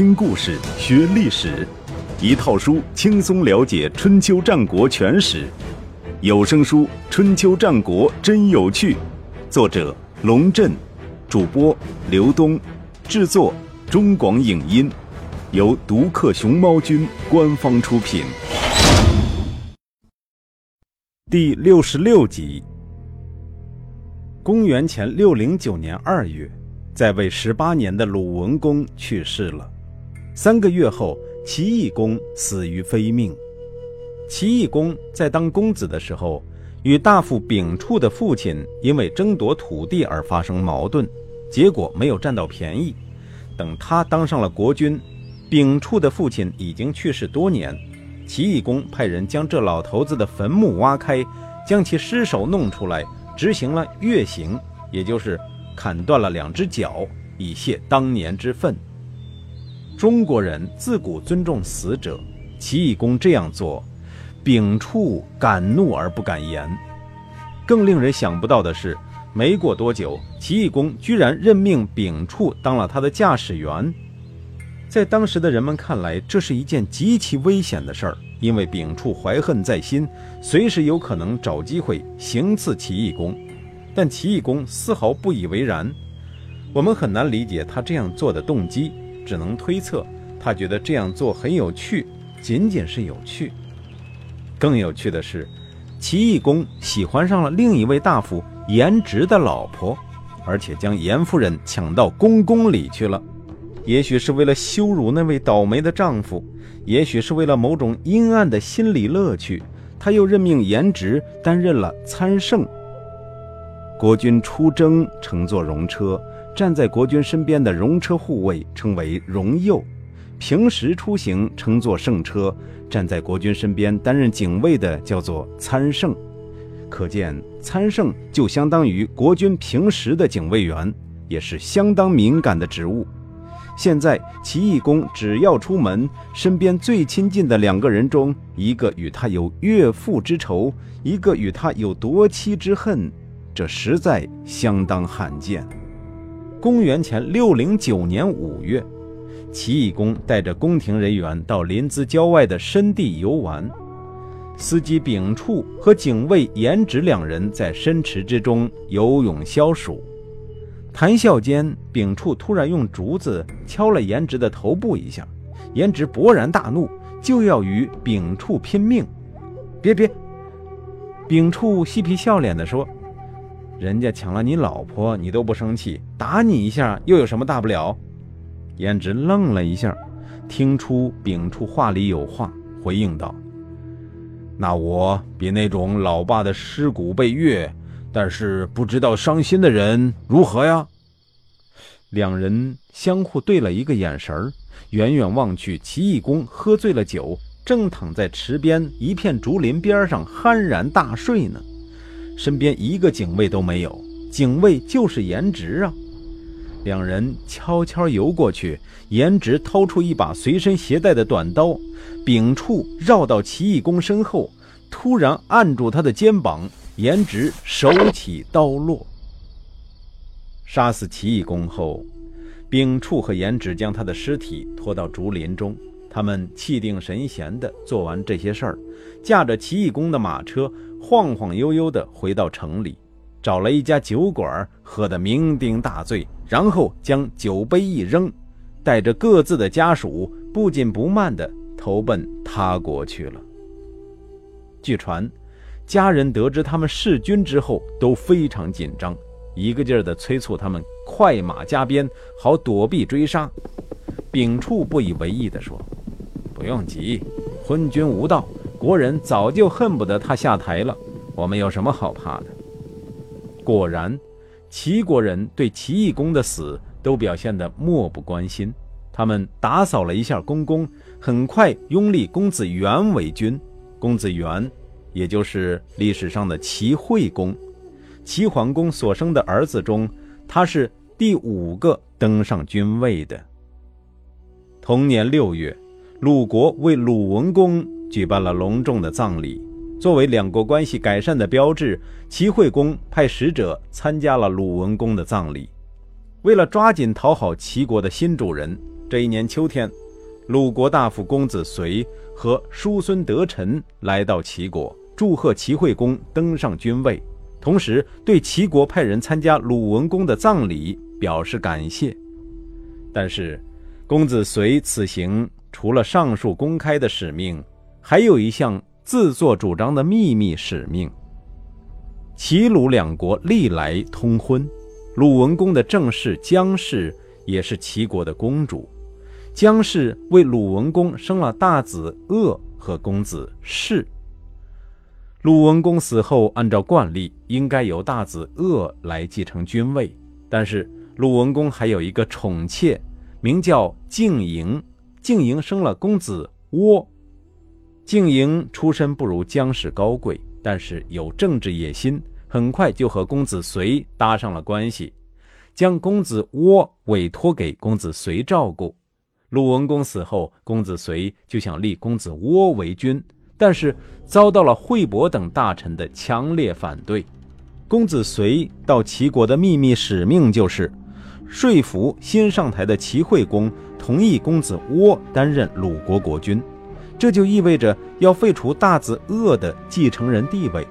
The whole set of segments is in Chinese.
听故事学历史，一套书轻松了解春秋战国全史。有声书《春秋战国真有趣》，作者龙震，主播刘东，制作中广影音，由独克熊猫君官方出品。第六十六集。公元前六零九年二月，在位十八年的鲁文公去世了。三个月后，齐懿公死于非命。齐懿公在当公子的时候，与大夫丙处的父亲因为争夺土地而发生矛盾，结果没有占到便宜。等他当上了国君，丙处的父亲已经去世多年。齐懿公派人将这老头子的坟墓挖开，将其尸首弄出来，执行了月刑，也就是砍断了两只脚，以泄当年之愤。中国人自古尊重死者，齐懿公这样做，丙处敢怒而不敢言。更令人想不到的是，没过多久，齐义公居然任命丙处当了他的驾驶员。在当时的人们看来，这是一件极其危险的事儿，因为丙处怀恨在心，随时有可能找机会行刺齐义公。但齐义公丝毫不以为然，我们很难理解他这样做的动机。只能推测，他觉得这样做很有趣，仅仅是有趣。更有趣的是，齐懿公喜欢上了另一位大夫颜值的老婆，而且将颜夫人抢到宫宫里去了。也许是为了羞辱那位倒霉的丈夫，也许是为了某种阴暗的心理乐趣，他又任命颜值担任了参圣。国君出征，乘坐戎车。站在国君身边的戎车护卫称为戎右，平时出行乘坐圣车，站在国君身边担任警卫的叫做参圣。可见参圣就相当于国君平时的警卫员，也是相当敏感的职务。现在齐义公只要出门，身边最亲近的两个人中，一个与他有岳父之仇，一个与他有夺妻之恨，这实在相当罕见。公元前六零九年五月，齐懿公带着宫廷人员到临淄郊外的深地游玩。司机丙处和警卫颜值两人在深池之中游泳消暑。谈笑间，丙处突然用竹子敲了颜值的头部一下，颜值勃然大怒，就要与丙处拼命。别别！丙处嬉皮笑脸地说。人家抢了你老婆，你都不生气，打你一下又有什么大不了？颜值愣了一下，听出丙处话里有话，回应道：“那我比那种老爸的尸骨被虐，但是不知道伤心的人如何呀？”两人相互对了一个眼神，远远望去，齐懿公喝醉了酒，正躺在池边一片竹林边上酣然大睡呢。身边一个警卫都没有，警卫就是颜值啊！两人悄悄游过去，颜值掏出一把随身携带的短刀，丙处绕到齐懿公身后，突然按住他的肩膀，颜值手起刀落。杀死齐懿公后，丙处和颜值将他的尸体拖到竹林中，他们气定神闲地做完这些事儿，驾着齐懿公的马车。晃晃悠悠地回到城里，找了一家酒馆，喝得酩酊大醉，然后将酒杯一扔，带着各自的家属，不紧不慢地投奔他国去了。据传，家人得知他们弑君之后都非常紧张，一个劲儿地催促他们快马加鞭，好躲避追杀。秉处不以为意地说：“不用急，昏君无道。”国人早就恨不得他下台了，我们有什么好怕的？果然，齐国人对齐懿公的死都表现得漠不关心。他们打扫了一下宫宫，很快拥立公子元为君。公子元，也就是历史上的齐惠公，齐桓公所生的儿子中，他是第五个登上君位的。同年六月，鲁国为鲁文公。举办了隆重的葬礼，作为两国关系改善的标志，齐惠公派使者参加了鲁文公的葬礼。为了抓紧讨好齐国的新主人，这一年秋天，鲁国大夫公子随和叔孙得臣来到齐国，祝贺齐惠公登上君位，同时对齐国派人参加鲁文公的葬礼表示感谢。但是，公子随此行除了上述公开的使命，还有一项自作主张的秘密使命。齐鲁两国历来通婚，鲁文公的正室姜氏也是齐国的公主。姜氏为鲁文公生了大子鄂和公子氏。鲁文公死后，按照惯例应该由大子鄂来继承君位，但是鲁文公还有一个宠妾，名叫静莹。静莹生了公子窝。静莹出身不如姜氏高贵。但是有政治野心，很快就和公子随搭上了关系，将公子窝委托给公子随照顾。鲁文公死后，公子随就想立公子窝为君，但是遭到了惠伯等大臣的强烈反对。公子随到齐国的秘密使命就是说服新上台的齐惠公同意公子窝担任鲁国国君。这就意味着要废除大子鄂的继承人地位。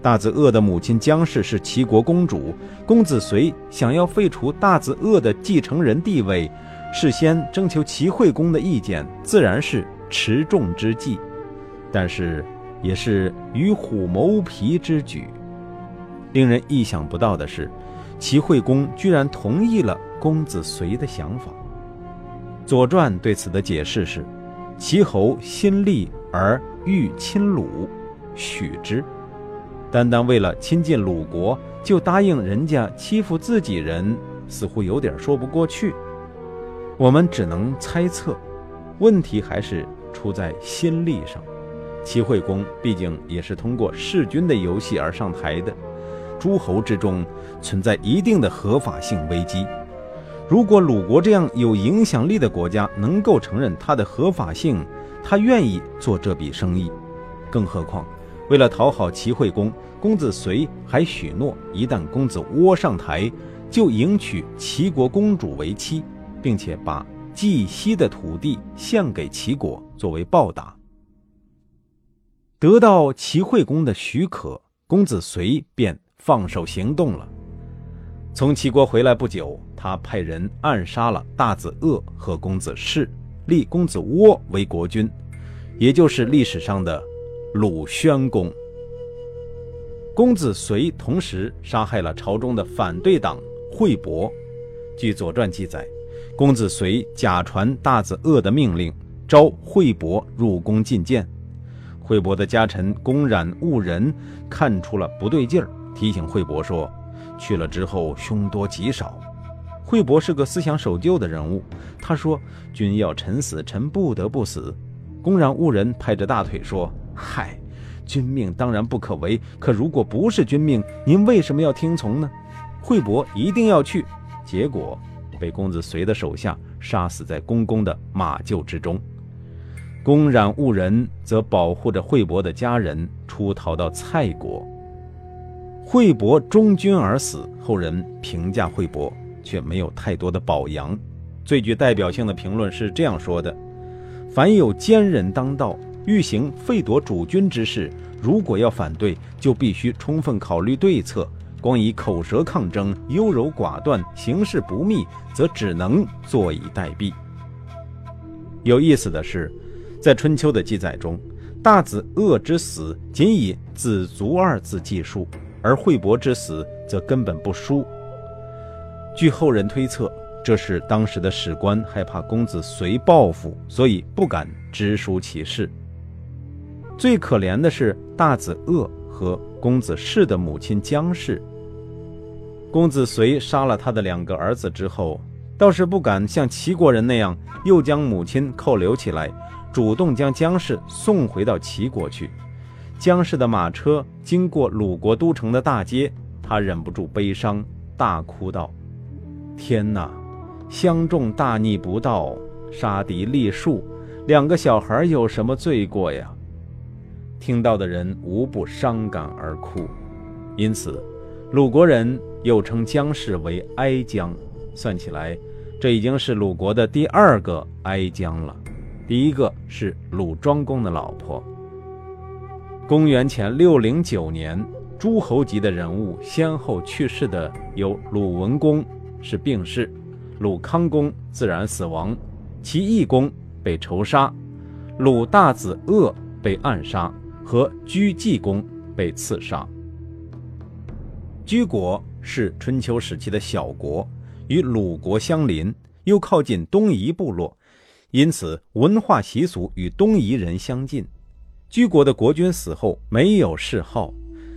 大子鄂的母亲姜氏是齐国公主，公子随想要废除大子鄂的继承人地位，事先征求齐惠公的意见，自然是持重之计，但是也是与虎谋皮之举。令人意想不到的是，齐惠公居然同意了公子随的想法。《左传》对此的解释是。齐侯心利而欲亲鲁，许之。单单为了亲近鲁国，就答应人家欺负自己人，似乎有点说不过去。我们只能猜测，问题还是出在心力上。齐惠公毕竟也是通过弑君的游戏而上台的，诸侯之中存在一定的合法性危机。如果鲁国这样有影响力的国家能够承认它的合法性，他愿意做这笔生意。更何况，为了讨好齐惠公，公子随还许诺，一旦公子窝上台，就迎娶齐国公主为妻，并且把冀西的土地献给齐国作为报答。得到齐惠公的许可，公子随便放手行动了。从齐国回来不久，他派人暗杀了大子鄂和公子氏，立公子窝为国君，也就是历史上的鲁宣公。公子随同时杀害了朝中的反对党惠伯。据《左传》记载，公子随假传大子鄂的命令，召惠伯入宫觐见。惠伯的家臣公冉误人看出了不对劲儿，提醒惠伯说。去了之后，凶多吉少。惠伯是个思想守旧的人物，他说：“君要臣死，臣不得不死。”公然误人拍着大腿说：“嗨，君命当然不可违，可如果不是君命，您为什么要听从呢？”惠伯一定要去，结果被公子随的手下杀死在公公的马厩之中。公然误人则保护着惠伯的家人出逃到蔡国。惠伯忠君而死，后人评价惠伯却没有太多的褒扬。最具代表性的评论是这样说的：“凡有奸人当道，欲行废夺主君之事，如果要反对，就必须充分考虑对策。光以口舌抗争，优柔寡断，行事不密，则只能坐以待毙。”有意思的是，在春秋的记载中，大子恶之死仅以“子卒”二字记述。而惠伯之死则根本不书。据后人推测，这是当时的史官害怕公子随报复，所以不敢直书其事。最可怜的是大子鄂和公子氏的母亲姜氏。公子随杀了他的两个儿子之后，倒是不敢像齐国人那样，又将母亲扣留起来，主动将姜氏送回到齐国去。姜氏的马车经过鲁国都城的大街，他忍不住悲伤，大哭道：“天哪！相中大逆不道，杀敌立树，两个小孩有什么罪过呀？”听到的人无不伤感而哭。因此，鲁国人又称姜氏为哀姜。算起来，这已经是鲁国的第二个哀姜了。第一个是鲁庄公的老婆。公元前六零九年，诸侯级的人物先后去世的有鲁文公是病逝，鲁康公自然死亡，其义公被仇杀，鲁大子鄂被暗杀，和居济公被刺杀。居国是春秋时期的小国，与鲁国相邻，又靠近东夷部落。因此，文化习俗与东夷人相近。居国的国君死后没有谥号，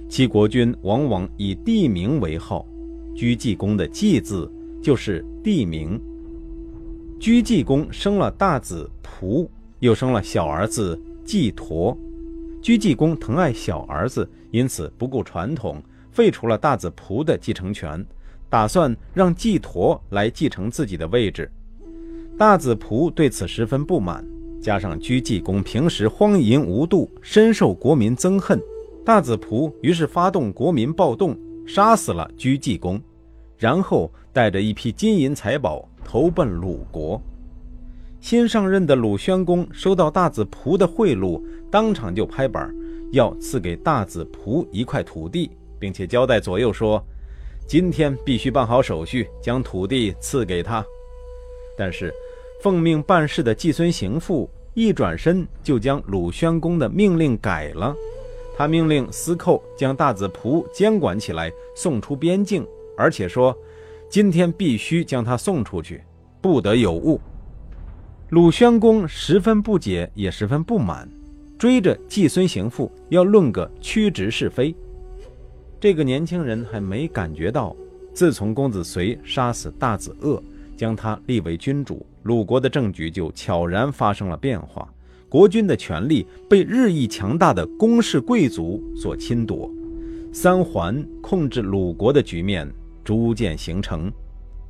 其国君往往以地名为号。居济公的“济”字就是地名。居济公生了大子仆，又生了小儿子继陀。居济公疼爱小儿子，因此不顾传统，废除了大子仆的继承权，打算让继陀来继承自己的位置。大子仆对此十分不满，加上居济公平时荒淫无度，深受国民憎恨。大子仆于是发动国民暴动，杀死了鞠济公，然后带着一批金银财宝投奔鲁国。新上任的鲁宣公收到大子仆的贿赂，当场就拍板，要赐给大子仆一块土地，并且交代左右说：“今天必须办好手续，将土地赐给他。”但是。奉命办事的季孙行父一转身就将鲁宣公的命令改了，他命令司寇将大子仆监管起来，送出边境，而且说今天必须将他送出去，不得有误。鲁宣公十分不解，也十分不满，追着季孙行父要论个曲直是非。这个年轻人还没感觉到，自从公子绥杀死大子鄂。将他立为君主，鲁国的政局就悄然发生了变化。国君的权力被日益强大的公室贵族所侵夺，三桓控制鲁国的局面逐渐形成。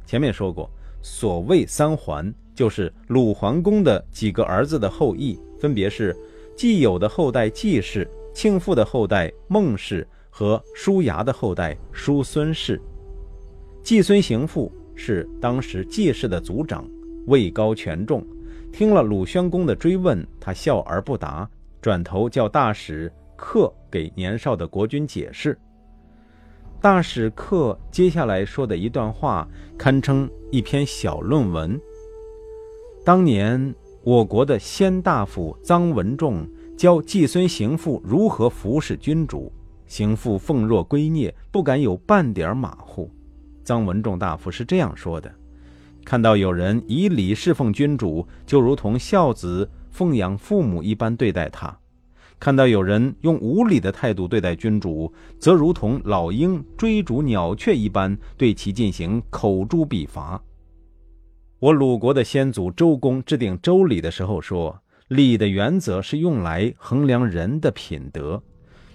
前面说过，所谓三桓，就是鲁桓公的几个儿子的后裔，分别是季友的后代季氏、庆父的后代孟氏和叔牙的后代叔孙氏。季孙行父。是当时季氏的族长，位高权重。听了鲁宣公的追问，他笑而不答，转头叫大使克给年少的国君解释。大使克接下来说的一段话，堪称一篇小论文。当年我国的先大夫臧文仲教季孙行父如何服侍君主，行父奉若圭臬，不敢有半点马虎。臧文仲大夫是这样说的：“看到有人以礼侍奉君主，就如同孝子奉养父母一般对待他；看到有人用无礼的态度对待君主，则如同老鹰追逐鸟雀一般，对其进行口诛笔伐。”我鲁国的先祖周公制定周礼的时候说：“礼的原则是用来衡量人的品德，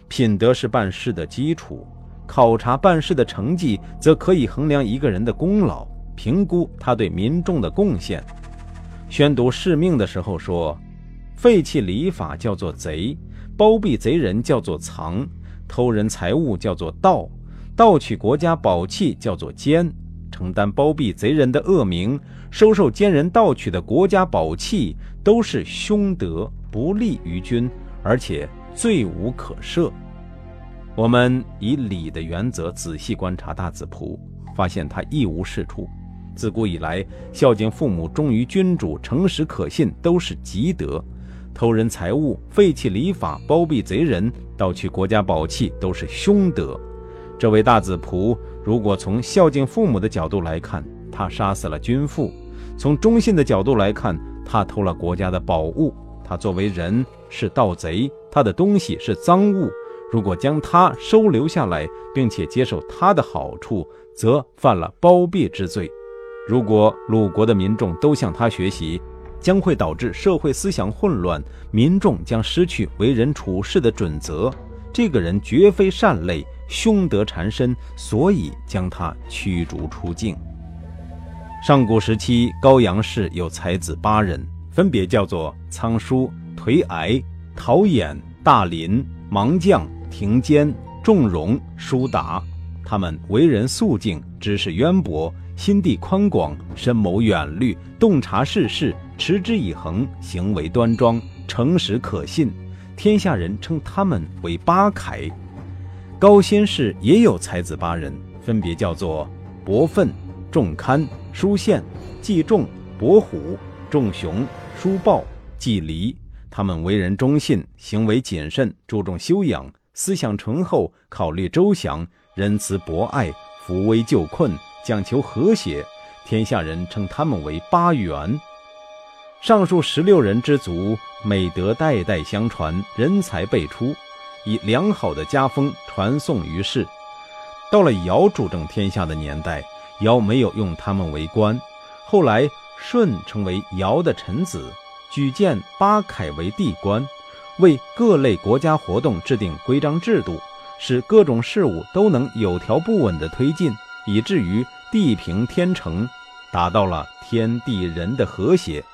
品德是办事的基础。”考察办事的成绩，则可以衡量一个人的功劳，评估他对民众的贡献。宣读誓命的时候说：“废弃礼法叫做贼，包庇贼人叫做藏，偷人财物叫做盗，盗取国家宝器叫做奸，承担包庇贼人的恶名，收受奸人盗取的国家宝器，都是凶德，不利于君，而且罪无可赦。”我们以礼的原则仔细观察大子仆，发现他一无是处。自古以来，孝敬父母、忠于君主、诚实可信都是吉德；偷人财物、废弃礼法、包庇贼人、盗取国家宝器都是凶德。这位大子仆，如果从孝敬父母的角度来看，他杀死了君父；从忠信的角度来看，他偷了国家的宝物。他作为人是盗贼，他的东西是赃物。如果将他收留下来，并且接受他的好处，则犯了包庇之罪。如果鲁国的民众都向他学习，将会导致社会思想混乱，民众将失去为人处事的准则。这个人绝非善类，凶德缠身，所以将他驱逐出境。上古时期，高阳氏有才子八人，分别叫做仓叔、颓癌、陶衍、大林、芒将。庭坚、仲荣、舒达，他们为人肃静，知识渊博，心地宽广，深谋远虑，洞察世事，持之以恒，行为端庄，诚实可信。天下人称他们为八楷。高仙氏也有才子八人，分别叫做伯奋、仲堪、叔献、季仲、伯虎、仲雄、叔豹、季离。他们为人忠信，行为谨慎，注重修养，思想醇厚，考虑周详，仁慈博爱，扶危救困，讲求和谐。天下人称他们为八元。上述十六人之族，美德代代相传，人才辈出。以良好的家风传颂于世。到了尧主政天下的年代，尧没有用他们为官。后来舜成为尧的臣子，举荐八凯为帝官，为各类国家活动制定规章制度，使各种事务都能有条不紊地推进，以至于地平天成，达到了天地人的和谐。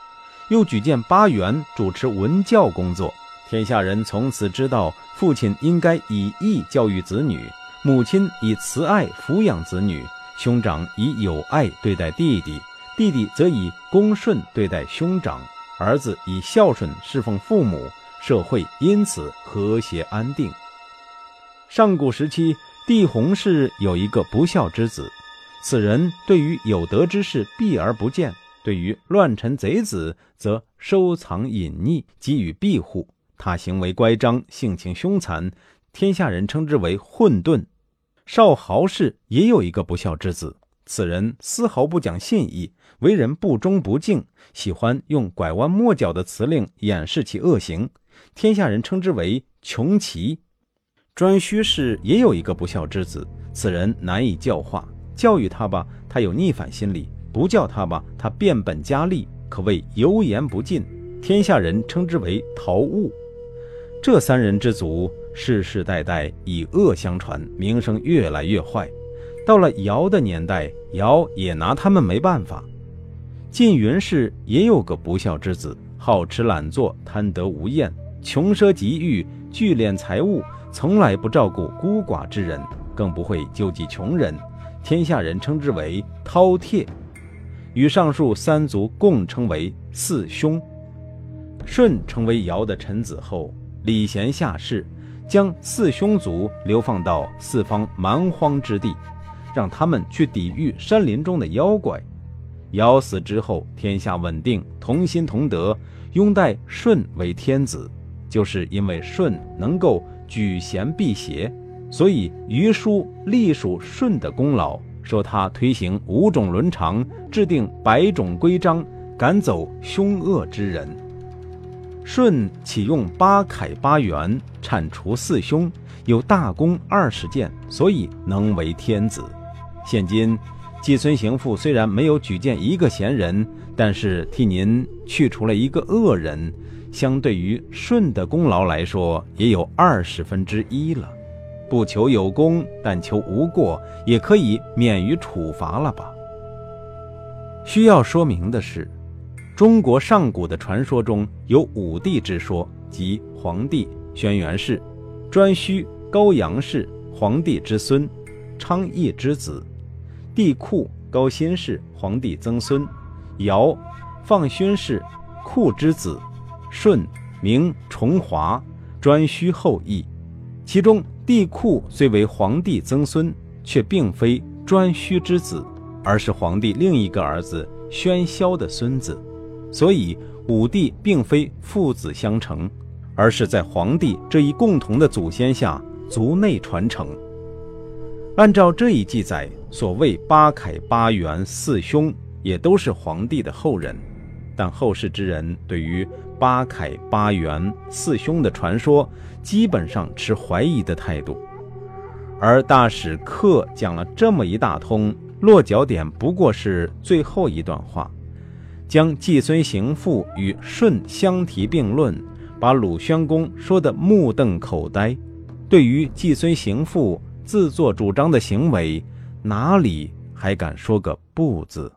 又举荐八元主持文教工作。天下人从此知道，父亲应该以义教育子女，母亲以慈爱抚养子女，兄长以友爱对待弟弟，弟弟则以恭顺对待兄长，儿子以孝顺侍奉父母，社会因此和谐安定。上古时期，帝鸿氏有一个不孝之子，此人对于有德之士避而不见，对于乱臣贼子则收藏隐匿，给予庇护。他行为乖张，性情凶残，天下人称之为混沌。少豪氏也有一个不孝之子，此人丝毫不讲信义，为人不忠不敬，喜欢用拐弯抹角的辞令掩饰其恶行，天下人称之为穷奇。颛顼氏也有一个不孝之子，此人难以教化，教育他吧，他有逆反心理；不教他吧，他变本加厉，可谓油盐不进，天下人称之为陶物。这三人之族世世代代以恶相传，名声越来越坏。到了尧的年代，尧也拿他们没办法。晋云氏也有个不孝之子，好吃懒做，贪得无厌，穷奢极欲，聚敛财物，从来不照顾孤寡之人，更不会救济穷人。天下人称之为饕餮，与上述三族共称为四兄。舜成为尧的臣子后。礼贤下士，将四兄族流放到四方蛮荒之地，让他们去抵御山林中的妖怪。尧死之后，天下稳定，同心同德，拥戴舜为天子。就是因为舜能够举贤避邪，所以余书隶属舜的功劳，说他推行五种伦常，制定百种规章，赶走凶恶之人。舜启用八楷八元，铲除四凶，有大功二十件，所以能为天子。现今季孙行父虽然没有举荐一个贤人，但是替您去除了一个恶人，相对于舜的功劳来说，也有二十分之一了。不求有功，但求无过，也可以免于处罚了吧？需要说明的是。中国上古的传说中有五帝之说，即黄帝轩辕氏、颛顼高阳氏黄帝之孙，昌邑之子；帝喾高辛氏黄帝曾孙；尧放勋氏喾之子；舜名重华颛顼后裔。其中帝喾虽为皇帝曾孙，却并非颛顼之子，而是皇帝另一个儿子宣嚣的孙子。所以，五帝并非父子相承，而是在皇帝这一共同的祖先下族内传承。按照这一记载，所谓八凯八元四兄也都是皇帝的后人。但后世之人对于八楷八元四兄的传说，基本上持怀疑的态度。而大史克讲了这么一大通，落脚点不过是最后一段话。将季孙行父与舜相提并论，把鲁宣公说得目瞪口呆。对于季孙行父自作主张的行为，哪里还敢说个不字？